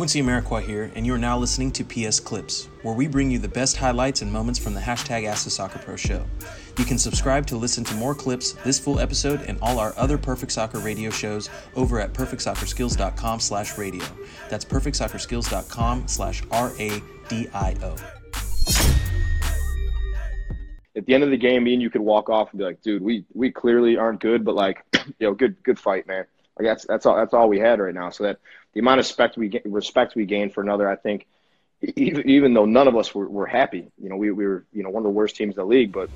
Quincy Amarikwa here, and you are now listening to PS Clips, where we bring you the best highlights and moments from the hashtag Ask the Soccer Pro show. You can subscribe to listen to more clips, this full episode, and all our other Perfect Soccer radio shows over at perfectsoccerskills.com slash radio. That's perfectsoccerskills.com slash R-A-D-I-O. At the end of the game, me and you could walk off and be like, dude, we, we clearly aren't good, but like, you know, good, good fight, man. Like that's, that's all, that's all we had right now. So that the amount of respect we get, respect we gain for another, I think, even, even though none of us were, were happy, you know, we, we were, you know, one of the worst teams in the league, but.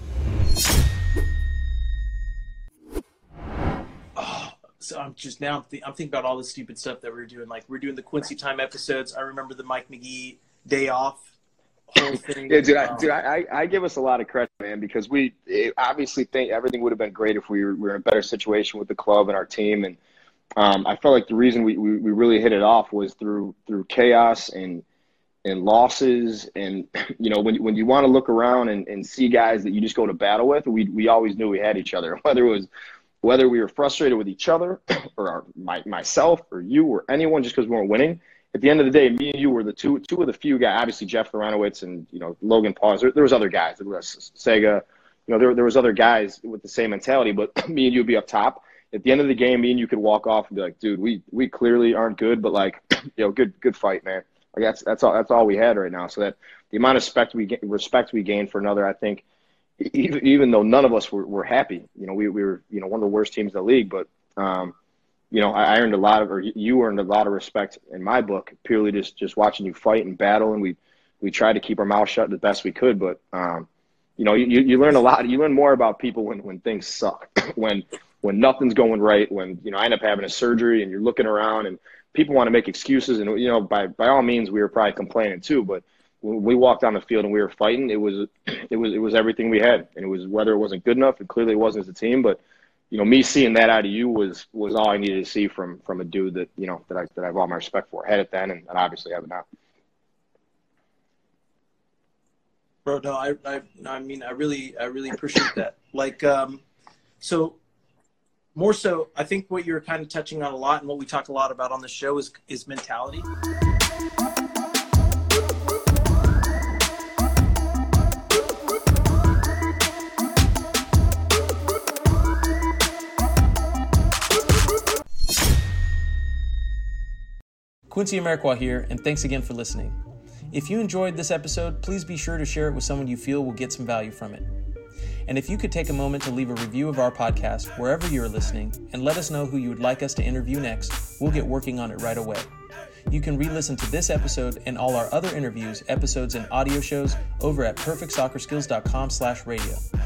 Oh, so I'm just now I'm, th- I'm thinking about all the stupid stuff that we are doing. Like we're doing the Quincy time episodes. I remember the Mike Magee day off whole thing. yeah, dude, I, um, dude I, I give us a lot of credit, man, because we eh, obviously think everything would have been great if we were, we were in a better situation with the club and our team and um, I felt like the reason we, we, we really hit it off was through through chaos and and losses and you know when when you want to look around and, and see guys that you just go to battle with, we we always knew we had each other. Whether it was whether we were frustrated with each other or our, my, myself or you or anyone just because we weren't winning. At the end of the day, me and you were the two two of the few guys. Obviously, Jeff Larentowicz and you know Logan Pause. There, there was other guys. There was Sega. You know, there there was other guys with the same mentality. But me and you would be up top at the end of the game, me and you could walk off and be like, dude, we we clearly aren't good, but like, you know, good good fight, man. Like that's that's all that's all we had right now. So that the amount of respect we respect we gained for another, I think, even even though none of us were, were happy, you know, we, we were you know one of the worst teams in the league, but um, you know, I earned a lot of or you earned a lot of respect in my book purely just just watching you fight and battle, and we we tried to keep our mouth shut the best we could, but um, you know, you, you learn a lot. You learn more about people when, when things suck, when when nothing's going right, when you know I end up having a surgery and you're looking around and people want to make excuses and you know by by all means we were probably complaining too, but when we walked on the field and we were fighting, it was it was it was everything we had, and it was whether it wasn't good enough, it clearly it wasn't as a team, but you know me seeing that out of you was was all I needed to see from from a dude that you know that I that I have all my respect for. Had it then, and, and obviously have it now. Bro, no, I, I, I mean, I really, I really appreciate that. Like, um, so more so, I think what you're kind of touching on a lot, and what we talk a lot about on the show is is mentality. Quincy Amarikwa here, and thanks again for listening. If you enjoyed this episode, please be sure to share it with someone you feel will get some value from it. And if you could take a moment to leave a review of our podcast wherever you're listening and let us know who you would like us to interview next, we'll get working on it right away. You can re-listen to this episode and all our other interviews, episodes, and audio shows over at perfectsoccerskills.com slash radio.